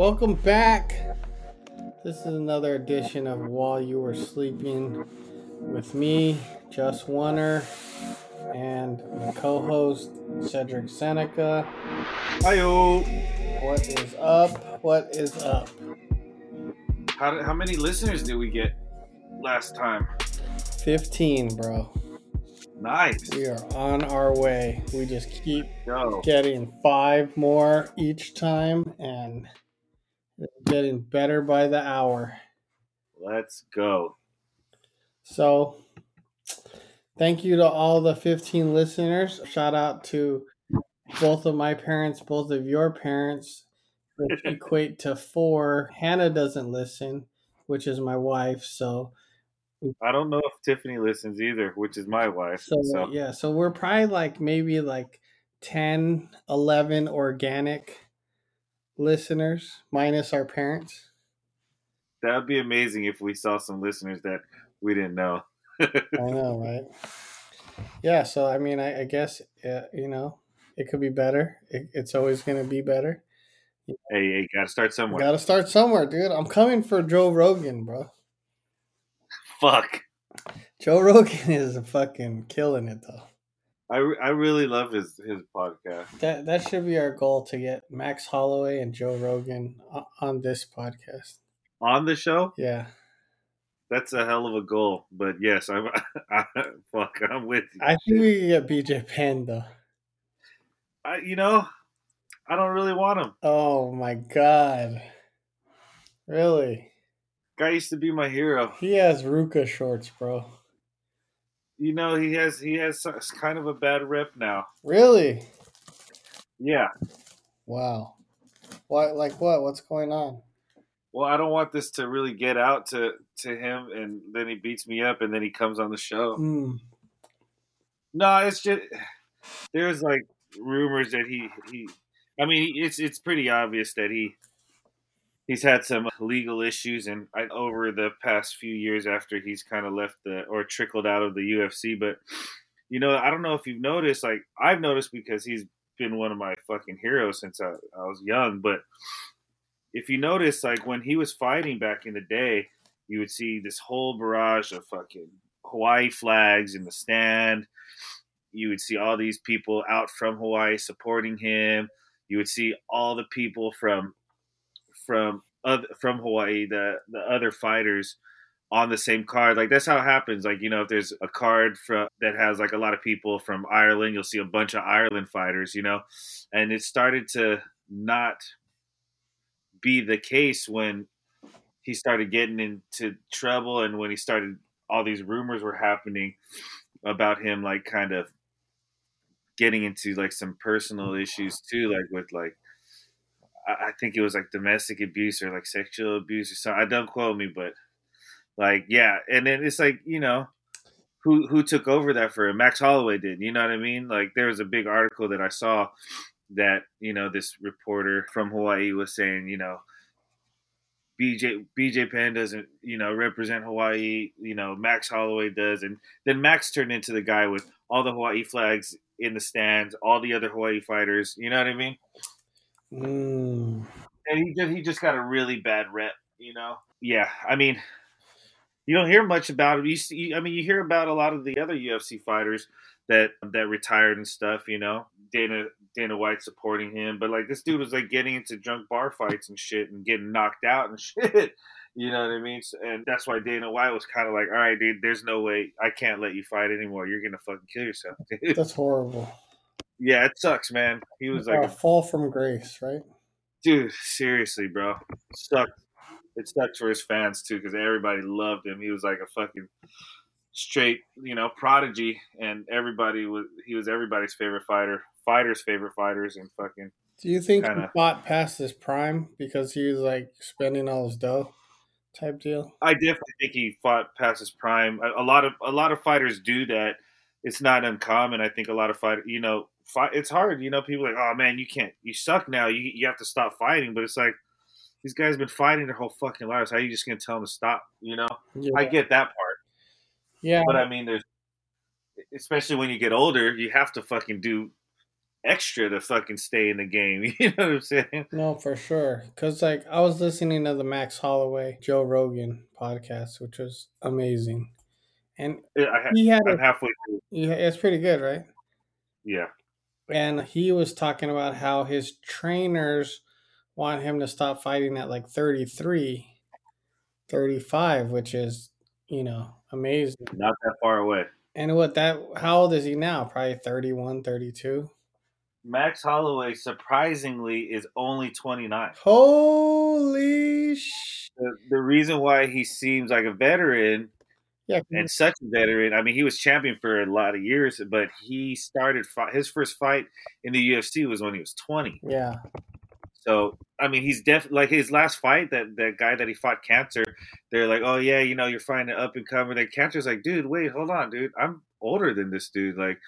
Welcome back. This is another edition of While You Were Sleeping with me, Just Warner, and my co host, Cedric Seneca. Hiyo. What is up? What is up? How, how many listeners did we get last time? 15, bro. Nice. We are on our way. We just keep Go. getting five more each time and getting better by the hour. Let's go. So, thank you to all the 15 listeners. Shout out to both of my parents, both of your parents, which equate to four. Hannah doesn't listen, which is my wife. So, I don't know if Tiffany listens either, which is my wife. so, So, yeah, so we're probably like maybe like 10, 11 organic listeners minus our parents. that would be amazing if we saw some listeners that we didn't know. I know, right? Yeah, so I mean, I, I guess uh, you know it could be better. It, it's always going to be better. Hey, hey, gotta start somewhere. Got to start somewhere, dude. I'm coming for Joe Rogan, bro. Fuck. Joe Rogan is fucking killing it, though. I, I really love his his podcast. That that should be our goal to get Max Holloway and Joe Rogan on this podcast. On the show, Yeah, that's a hell of a goal. But yes, I'm. I, fuck, I'm with you. I think we can get BJ Penn though. I, you know, I don't really want him. Oh my god, really? Guy used to be my hero. He has Ruka shorts, bro. You know, he has he has kind of a bad rep now. Really? Yeah. Wow. What? Like what? What's going on? Well, I don't want this to really get out to to him, and then he beats me up, and then he comes on the show. Hmm. No, it's just there's like rumors that he he. I mean, it's it's pretty obvious that he he's had some legal issues, and I, over the past few years after he's kind of left the or trickled out of the UFC. But you know, I don't know if you've noticed. Like I've noticed because he's been one of my fucking heroes since I, I was young. But if you notice, like when he was fighting back in the day, you would see this whole barrage of fucking Hawaii flags in the stand. You would see all these people out from Hawaii supporting him. You would see all the people from from from Hawaii, the the other fighters on the same card. Like that's how it happens. Like you know, if there's a card from that has like a lot of people from Ireland, you'll see a bunch of Ireland fighters. You know, and it started to not be the case when he started getting into trouble and when he started all these rumors were happening about him like kind of getting into like some personal issues too like with like I think it was like domestic abuse or like sexual abuse or something. I don't quote me, but like yeah, and then it's like you know who who took over that for him? Max Holloway did. You know what I mean? Like there was a big article that I saw that you know this reporter from Hawaii was saying you know BJ BJ Penn doesn't you know represent Hawaii. You know Max Holloway does, and then Max turned into the guy with all the Hawaii flags in the stands, all the other Hawaii fighters. You know what I mean? Mm. and he just he just got a really bad rep, you know. Yeah, I mean, you don't hear much about him. You see, I mean, you hear about a lot of the other UFC fighters that that retired and stuff. You know, Dana Dana White supporting him, but like this dude was like getting into drunk bar fights and shit and getting knocked out and shit. You know what I mean? And that's why Dana White was kind of like, "All right, dude, there's no way I can't let you fight anymore. You're gonna fucking kill yourself." dude." That's horrible. Yeah, it sucks, man. He was like a fall from grace, right? dude, seriously, bro, sucked. It sucked for his fans too because everybody loved him. He was like a fucking straight, you know, prodigy, and everybody was he was everybody's favorite fighter, fighters' favorite fighters, and fucking Do you think he Kinda. fought past his prime because he was like spending all his dough, type deal? I definitely think he fought past his prime. A, a lot of a lot of fighters do that. It's not uncommon. I think a lot of fighters, you know, fight. It's hard. You know, people are like, oh man, you can't, you suck now. You you have to stop fighting. But it's like these guys been fighting their whole fucking lives. How are you just gonna tell them to stop? You know, Yeah, I get that part. yeah. But I mean, there's especially when you get older, you have to fucking do extra to fucking stay in the game. You know what I'm saying? No, for sure. Because like I was listening to the Max Holloway Joe Rogan podcast, which was amazing, and Yeah, I ha- he had I'm a, halfway through. yeah, it's pretty good, right? Yeah. And he was talking about how his trainers want him to stop fighting at like 33, 35, which is, you know, amazing. Not that far away. And what that, how old is he now? Probably 31, 32. Max Holloway surprisingly is only 29. Holy sh! The, the reason why he seems like a veteran Yeah, and such a veteran, I mean, he was champion for a lot of years, but he started his first fight in the UFC was when he was 20. yeah, So I mean, he's definitely like his last fight that that guy that he fought Kattar. They're like, oh yeah, you know, you're fighting an up and comer. Then Kattar's like, dude, wait, hold on, dude, I'm older than this dude. Like,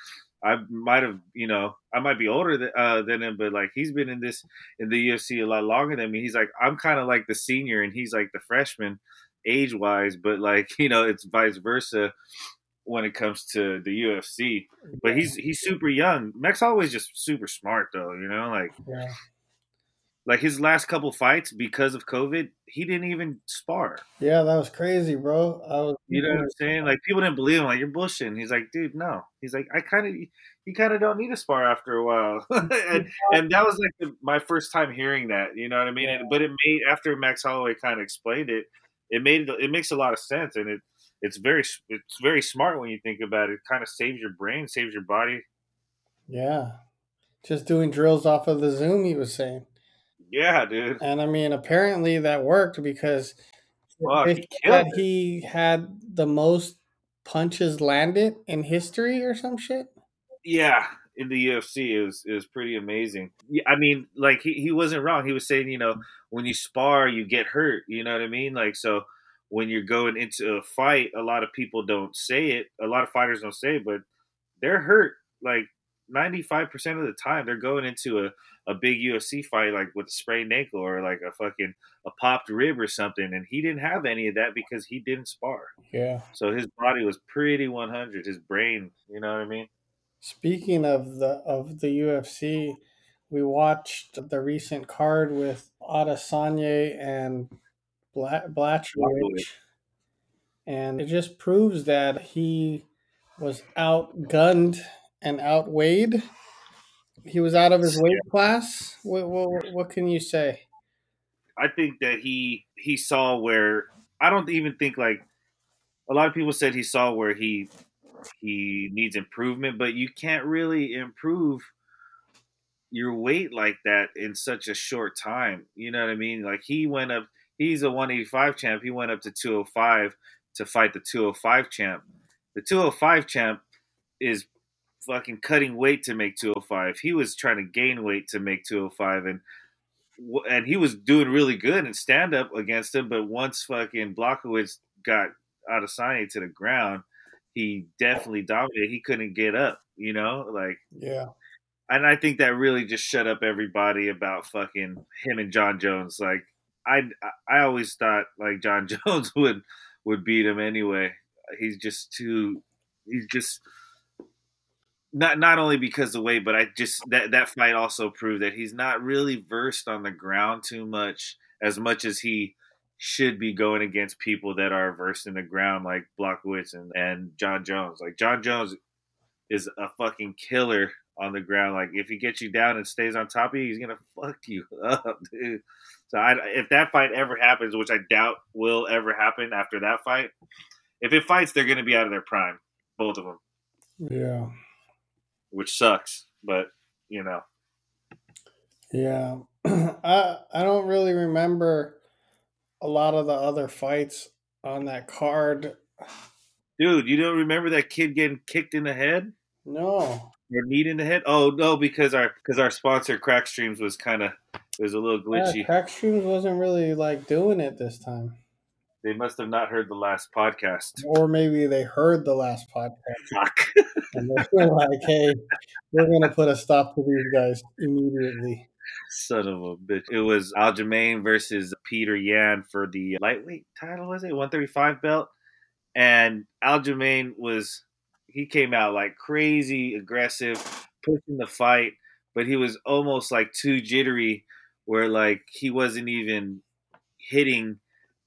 I might have, you know, I might be older than, uh, than him, but like he's been in this in the UFC a lot longer than me. He's like, I'm kind of like the senior, and he's like the freshman, age wise, but like you know, it's vice versa when it comes to the UFC. But he's he's super young. Max Holloway's just super smart though, you know, like yeah, like his last couple fights because of COVID, he didn't even spar. yeah. That was crazy, bro. I was, You know what I'm saying? Like people didn't believe him. Like you're bullshitting. He's like, dude, no. He's like, I kind of, you kind of don't need to spar after a while. and, and that was like the, my first time hearing that. You know what I mean? And, but it made after Max Holloway kind of explained it, it made it makes a lot of sense, and it it's very it's very smart when you think about it. It kind of saves your brain, saves your body. yeah. Just doing drills off of the Zoom, he was saying. Yeah, dude. And I mean, apparently that worked because Fuck, he said that it. he had the most punches landed in history or some shit. Yeah, in the UFC, is was pretty amazing. I mean, like he, he wasn't wrong. He was saying, you know, when you spar, you get hurt. You know what I mean? Like so, when you're going into a fight, a lot of people don't say it. A lot of fighters don't say it, but they're hurt. Like ninety five percent of the time, they're going into a a big UFC fight like with a sprained ankle or like a fucking a popped rib or something, and he didn't have any of that because he didn't spar. Yeah. So his body was pretty one hundred. His brain, you know what I mean? Speaking of the of the UFC, we watched the recent card with Adesanya and Bla- Blachowicz, and it just proves that he was outgunned and outweighed. He was out of his weight class. What, what, what can you say? I think that he he saw where I don't even think like a lot of people said he saw where he he needs improvement, but you can't really improve your weight like that in such a short time. You know what I mean? Like he went up he's a 185 champ. He went up to 205 to fight the 205 champ. The 205 champ is fucking cutting weight to make 205. He was trying to gain weight to make 205 and and he was doing really good in stand up against him. But once fucking Blachowicz got out of Adesanya to the ground, he definitely dominated. He couldn't get up, you know, like. Yeah. And I think that really just shut up everybody about fucking him and John Jones. Like I, I always thought like John Jones would would beat him anyway. He's just too. He's just not not only because of the weight, but I just that that fight also proved that he's not really versed on the ground too much as much as he should be going against people that are versed in the ground like Blachowicz and, and John Jones. Like John Jones is a fucking killer on the ground. Like if he gets you down and stays on top of you, he's gonna fuck you up, dude. So I, if that fight ever happens, which I doubt will ever happen after that fight, if it fights, they're gonna be out of their prime, both of them, Yeah. which sucks. But you know, Yeah. I I don't really remember a lot of the other fights on that card. dude, you don't remember that kid getting kicked in the head No. or knee in the head? Oh no, because our because our sponsor Crack Streams was kind of was a little glitchy. Yeah, Crack Streams wasn't really like doing it this time. They must have not heard the last podcast. Or maybe they heard the last podcast Fuck. and they were like, hey, we're going to put a stop to these guys immediately. Son of a bitch. It was Aljamain versus Peter Yan for the lightweight title, was it? 135 belt. And Aljamain was, he came out like crazy aggressive, pushing the fight. but he was almost like too jittery, where like he wasn't even hitting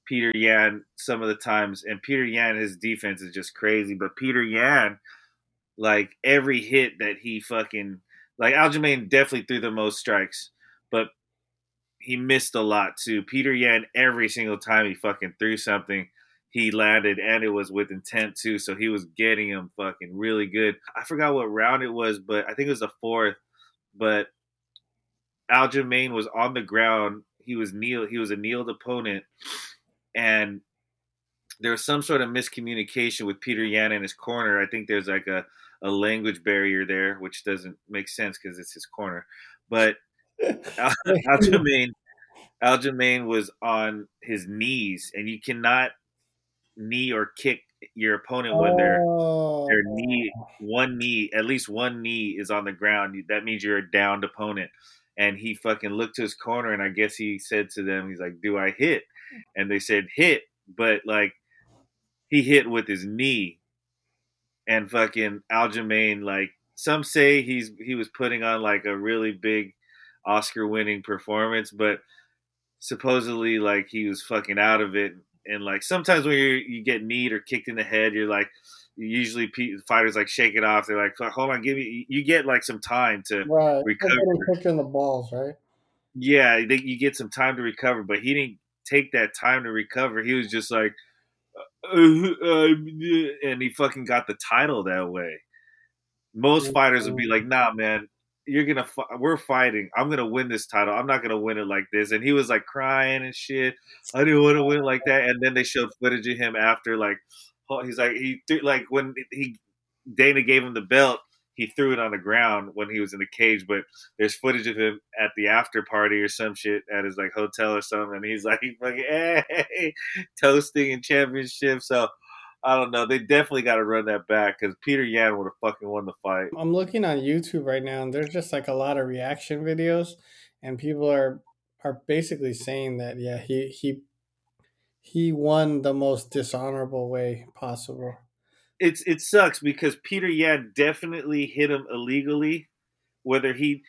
Peter Yan some of the times. And Peter Yan, his defense is just crazy. But Peter Yan, like every hit that he fucking like Aljamain definitely threw the most strikes, but he missed a lot too. Peter Yan, every single time he fucking threw something, he landed and it was with intent too. So he was getting him fucking really good. I forgot what round it was, but I think it was the fourth. But Aljamain was on the ground. He was kneel. He was a kneeled opponent, and there was some sort of miscommunication with Peter Yan in his corner. I think there's like a, a language barrier there, which doesn't make sense because it's his corner. But Aljamain, Aljamain was on his knees, and you cannot knee or kick your opponent when their Oh. their knee, one knee, at least one knee is on the ground. That means you're a downed opponent. And he fucking looked to his corner, and I guess he said to them, "He's like, do I hit?" And they said, "Hit," but like he hit with his knee, and fucking Aljamain, like some say he's he was putting on like a really big Oscar winning performance, but supposedly like he was fucking out of it. And like sometimes when you you get kneed or kicked in the head, you're like usually pe- fighters like shake it off. They're like, hold on, give me. You get like some time to Right. recover. Recover. Kicking the balls, right? yeah, they, you get some time to recover, but he didn't take that time to recover. He was just like, uh, uh, and he fucking got the title that way. Most fighters would be like, "Nah, man, you're gonna, we're fighting. I'm gonna win this title. I'm not gonna win it like this." And he was like crying and shit. I didn't want to win like that. And then they showed footage of him after, like, he's like, he threw, like when he Dana gave him the belt, he threw it on the ground when he was in the cage. But there's footage of him at the after party or some shit at his like hotel or something, and he's like, hey, toasting and championship. So I don't know. They definitely got to run that back because Peter Yan would have fucking won the fight. I'm looking on YouTube right now, and there's just like a lot of reaction videos, and people are are basically saying that yeah, he he he won the most dishonorable way possible. It's it sucks because Peter Yan definitely hit him illegally. Whether he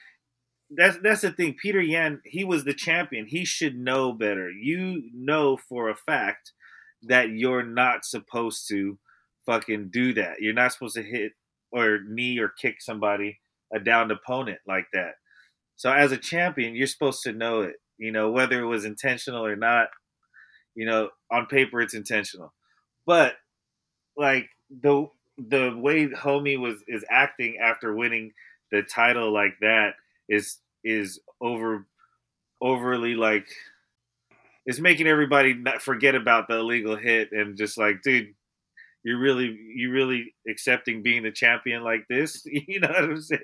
that's that's the thing. Peter Yan, he was the champion. He should know better. You know for a fact that you're not supposed to fucking do that. You're not supposed to hit or knee or kick somebody a downed opponent like that. So as a champion, you're supposed to know it. You know whether it was intentional or not. You know on paper it's intentional, but like the the way homie was is acting after winning the title like that is is over overly like it's making everybody not forget about the illegal hit and just like dude you're really you really accepting being the champion like this you know what i'm saying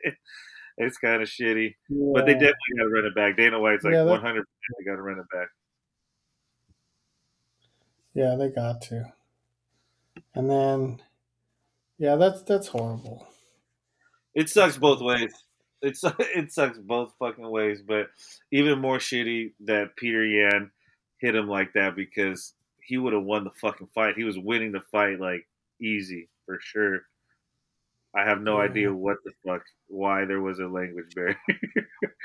it's kind of shitty but they definitely got to run it back dana white's like Yeah, that- 100 they got to run it back Yeah, they got to. And then, yeah, that's that's horrible. It sucks both ways. It su- it sucks both fucking ways, but even more shitty that Peter Yan hit him like that because he would have won the fucking fight. He was winning the fight like easy for sure. I have no Yeah. idea what the fuck why there was a language barrier.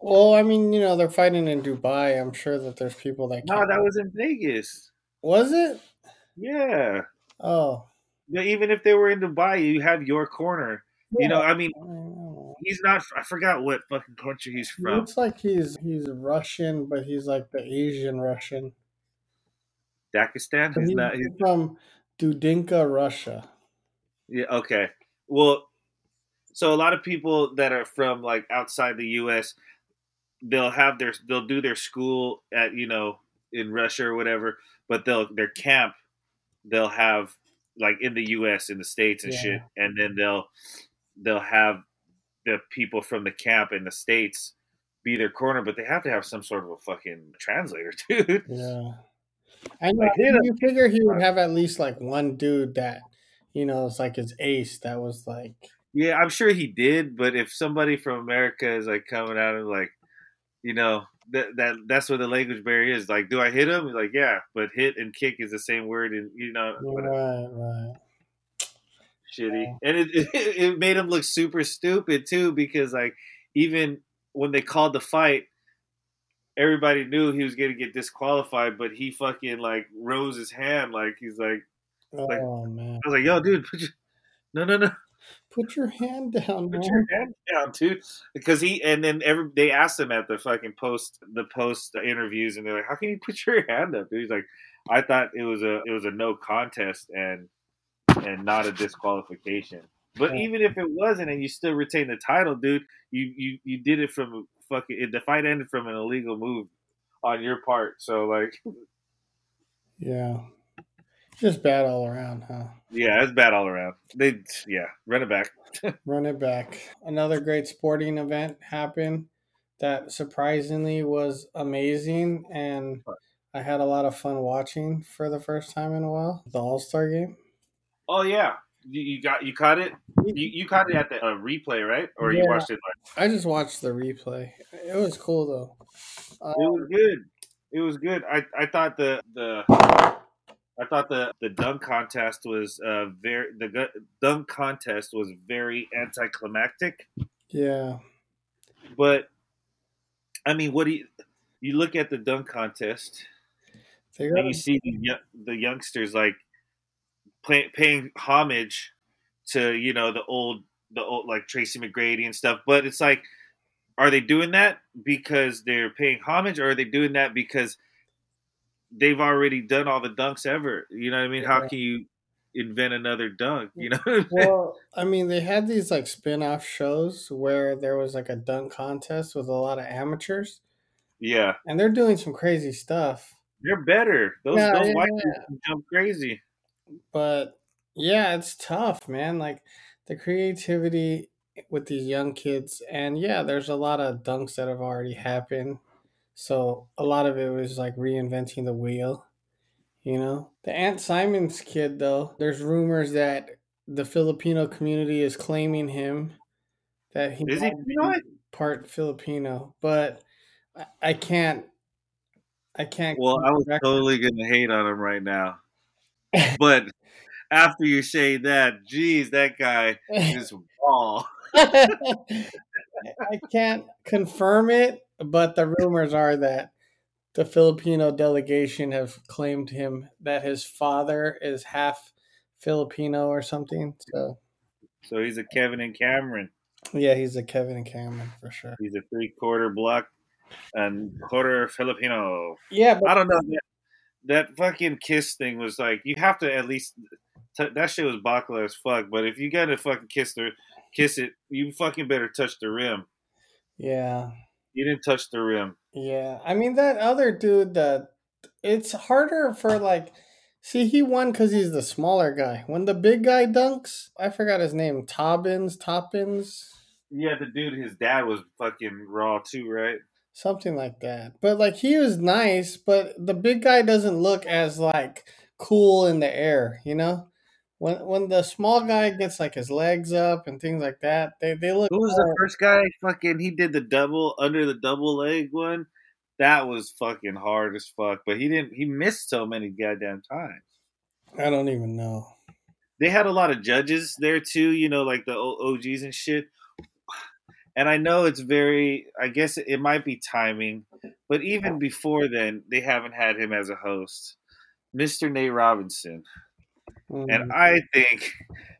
Well, I mean, you know, they're fighting in Dubai. I'm sure that there's people that no, that was in Vegas. was it? Yeah. Oh, But even if they were in Dubai, you have your corner. You know, I mean, I don't know. He's not. I forgot what fucking country he's He from. looks like he's he's Russian, but he's like the Asian Russian. Dagestan. He's He's not. He's, from Dudinka, Russia. Yeah. Okay. Well, so a lot of people that are from like outside the U.S. They'll have their they'll do their school at you know in Russia or whatever, but they'll their camp they'll have like in the U.S. in the states and Yeah. shit, and then they'll they'll have the people from the camp in the states be their corner, but they have to have some sort of a fucking translator, dude. Yeah. I know. Like, you figure he would uh, have at least like one dude that, you know, it's like his ace that was like, Yeah, I'm sure he did, but if somebody from America is like coming out him like, you know, that that that's where the language barrier is. Like, do I hit him? He's like, yeah, but hit and kick is the same word, and you know, right, right. Shitty. And it, it it made him look super stupid too because like even when they called the fight, everybody knew he was going to get disqualified, but he fucking like rose his hand, like he's like, like oh man, I was like, yo, dude, put your, no, no, no, put your hand down, put man. your hand down, dude, because he and then every they asked him at the fucking post the post interviews, and they're like, how can you put your hand up? Dude? He's like, I thought it was a it was a no contest and and not a disqualification. But even if it wasn't, and you still retain the title, dude, you you you did it from a fucking the fight ended from an illegal move on your part. So like, Yeah, just bad all around, huh? yeah, it's bad all around. They yeah, run it back. Run it back. Another great sporting event happened that surprisingly was amazing, and I had a lot of fun watching for the first time in a while. The All Star game. Oh yeah, you, you got you caught it. You, you caught it at the uh, replay, right? Or you watched it like I just watched the replay. It was cool though. Uh, it was good. It was good. I, I thought the the I thought the the dunk contest was uh very the dunk contest was very anticlimactic. yeah, But I mean, what do you you look at the dunk contest and you see the, the youngsters like play, paying homage to you know the old the old like Tracy McGrady and stuff. But it's like, are they doing that because they're paying homage, or are they doing that because they've already done all the dunks ever? You know what I mean? How can you invent another dunk? You know? I mean? well, I mean, they had these like spin-off shows where there was like a dunk contest with a lot of amateurs, yeah, and they're doing some crazy stuff. they're better. Those Yeah, those yeah, white yeah. jump crazy. But yeah, it's tough, man. Like the creativity with these young kids, and yeah, there's a lot of dunks that have already happened. So a lot of it was like reinventing the wheel. You know, the Anfernee Simons kid, though, there's rumors that the Filipino community is claiming him that he Is he? might You know what? part Filipino, but I, I can't. I can't. Well, I was totally gonna hate on him right now, but after you say that, geez, that guy is raw. I can't confirm it, but the rumors are that the Filipino delegation have claimed him that his father is half Filipino or something. So So he's a Kevin and Cameron. yeah, he's a Kevin and Cameron for sure. He's a three quarter black and quarter Filipino. Yeah, but I don't know. That, fucking kiss thing was like you have to at least t- that shit was bakla as fuck. But if you gotta fucking kiss the kiss it, you fucking better touch the rim. yeah, You didn't touch the rim. yeah. I mean that other dude that it's harder for like. See, he won because he's the smaller guy. When the big guy dunks, I forgot his name. Tobbins, Toppins. Yeah, the dude, his dad was fucking raw too, right? Something like that. But like he was nice, but the big guy doesn't look as like cool in the air, you know? When when the small guy gets like his legs up and things like that, they they look Who was the first guy? Fucking, he did the double under the double leg one. That was fucking hard as fuck. But he didn't. He missed so many goddamn times. I don't even know. They had a lot of judges there too. You know, like the OGs and shit. And I know it's very. I guess it might be timing, but even before then, they haven't had him as a host, Mr. Nate Robinson. Mm, and I think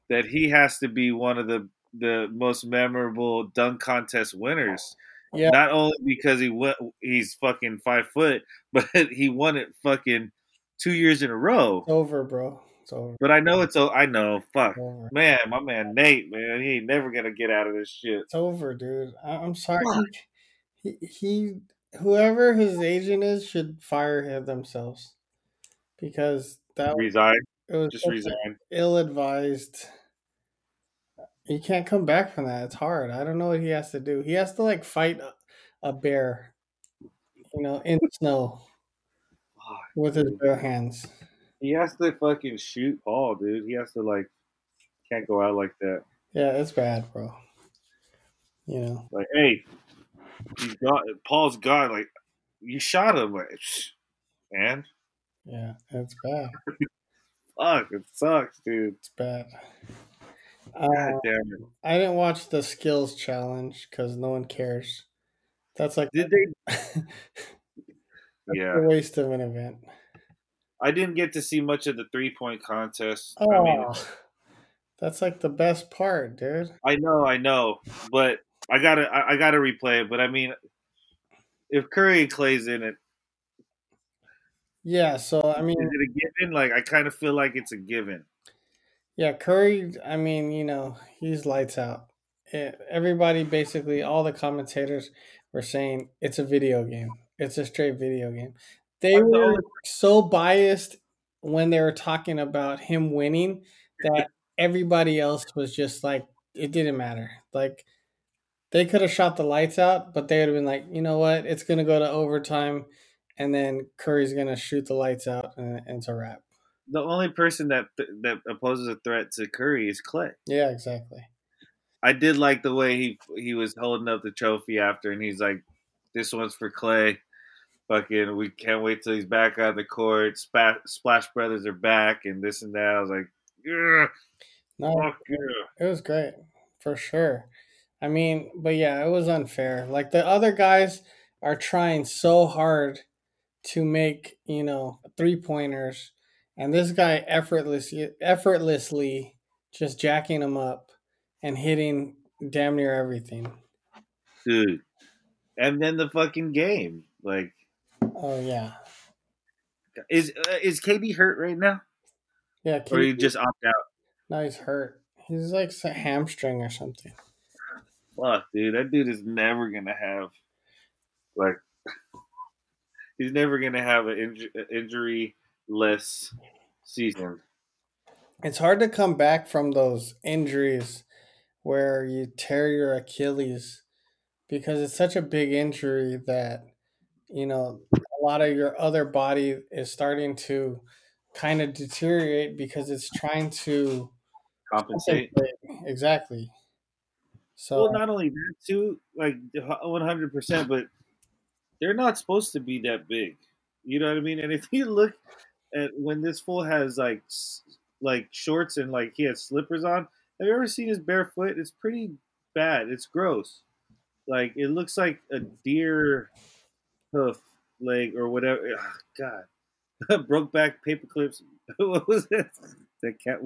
that he has to be one of the the most memorable dunk contest winners. yeah, Not only because he went, he's fucking five foot, but he won it fucking two years in a row. it's over, bro. It's over. But I know it's oh, I know, fuck, It's man, my man Nate, man, he ain't never gonna get out of this shit. It's over, dude. I- I'm sorry. He, he whoever his agent is should fire him themselves because that Resign, it was just such a- resign. ill advised. You uh, can't come back from that. It's hard. I don't know what he has to do. He has to like fight a- a bear, you know, in the snow with his bare hands. He has to fucking shoot Paul, dude. He has to like, can't go out like that. Yeah, it's bad, bro. You know, Like, hey, he's got Paul's God. Like, you shot him, like, and yeah, it's bad. fuck, it sucks, dude. It's bad. Uh, God damn it. I didn't watch the skills challenge because no one cares. That's like Did they? Yeah. a waste of an event. I didn't get to see much of the three point contest. Oh, I mean, that's like the best part, dude. I know, I know, but I gotta, I, I gotta replay it. But I mean, if Curry and Clay's in it, Yeah, so I mean, is it a given? Like, I kind of feel like it's a given. yeah, Curry. I mean, you know, he's lights out. Eh, Everybody, basically, all the commentators were saying it's a video game. It's a straight video game. They were so biased when they were talking about him winning that everybody else was just like, it didn't matter. Like, they could have shot the lights out, but they would have been like, you know what? It's going to go to overtime, and then Curry's going to shoot the lights out, and, and it's a wrap. The only person that that opposes a threat to Curry is Clay. Yeah, exactly. I did like the way he he was holding up the trophy after, and he's like, "This one's for Clay." Fucking, we can't wait till he's back on the court. Splash, Splash Brothers are back, and this and that. I was like, "Yeah, No, fuck yeah." it was great for sure. I mean, but yeah, it was unfair. Like the other guys are trying so hard to make, you know, three pointers, and this guy effortlessly effortlessly just jacking them up and hitting damn near everything. dude. And then the fucking game, like, Oh yeah. is uh, is KD hurt right now, Yeah, or he just opt out? No, he's hurt. He's like a hamstring or something. Fuck, dude, that dude is never gonna have like he's never gonna have an inj- injury less season. It's hard to come back from those injuries where you tear your Achilles because it's such a big injury that you know lot of your other body is starting to kind of deteriorate because it's trying to Compensate. compensate. exactly. So Well, not only that too, like one hundred percent, but they're not supposed to be that big. You know what I mean? And if you look at when this fool has like like shorts and like he has slippers on, have you ever seen his bare foot? It's pretty bad. It's gross. Like it looks like a deer hoof leg or whatever. Ugh, God, broke back paper clips. what was that? That cat.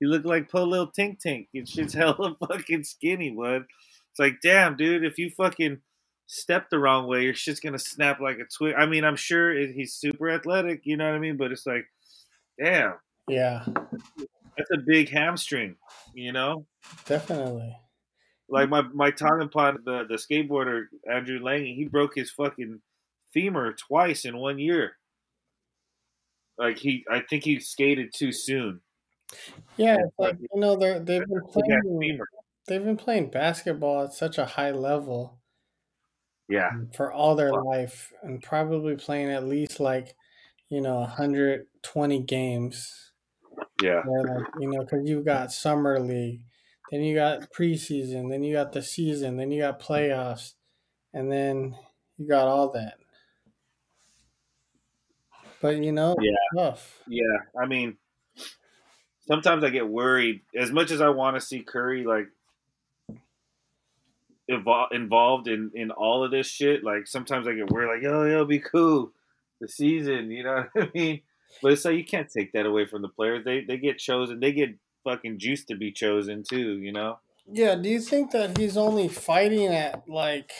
He looked like Po Lil Tink Tink. It's shit's hella fucking skinny, bud. It's like, damn, dude, if you fucking step the wrong way, your shit's gonna snap like a twig. I mean, I'm sure it, he's super athletic, you know what I mean? But it's like, damn, yeah, that's a big hamstring, you know? definitely. Like my my Tongan pond, the the skateboarder Andrew Lange, he broke his fucking femur twice in one year. Like he, I think he skated too soon. Yeah, like you know they're they've been playing they've been playing basketball at such a high level. Yeah, for all their life and probably playing at least like you know 120 games yeah, like you know because you've got summer league then you got preseason then you got the season then you got playoffs and then you got all that but you know Yeah. tough yeah. I mean, sometimes I get worried. As much as I want to see Curry like evol- involved in in all of this shit, like sometimes I get worried. Like, yo, yo, be cool. The season, you know what I mean? But it's like you can't take that away from the players. They they get chosen. They get fucking juiced to be chosen too. You know? yeah do you think that he's only fighting at like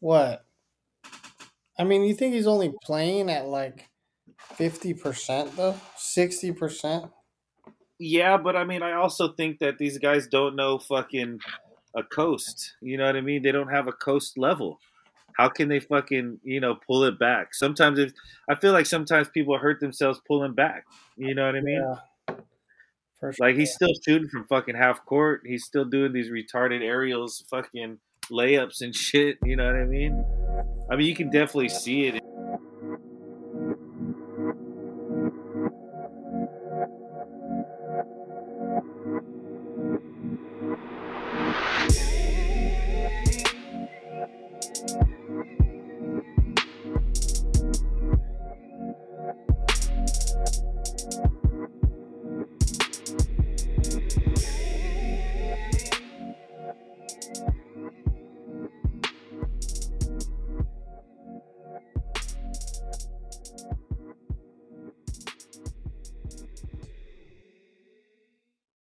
what i mean you think he's only playing at like 50% though 60% Yeah, but I mean, I also think that these guys don't know fucking a coast. You know what I mean? They don't have a coast level. How can they fucking you know pull it back? Sometimes if I feel like sometimes people hurt themselves pulling back. You know what I mean? Yeah. Sure. Like he's still shooting from fucking half court. He's still doing these retarded aerials, fucking layups and shit. You know what I mean? I mean, you can definitely see it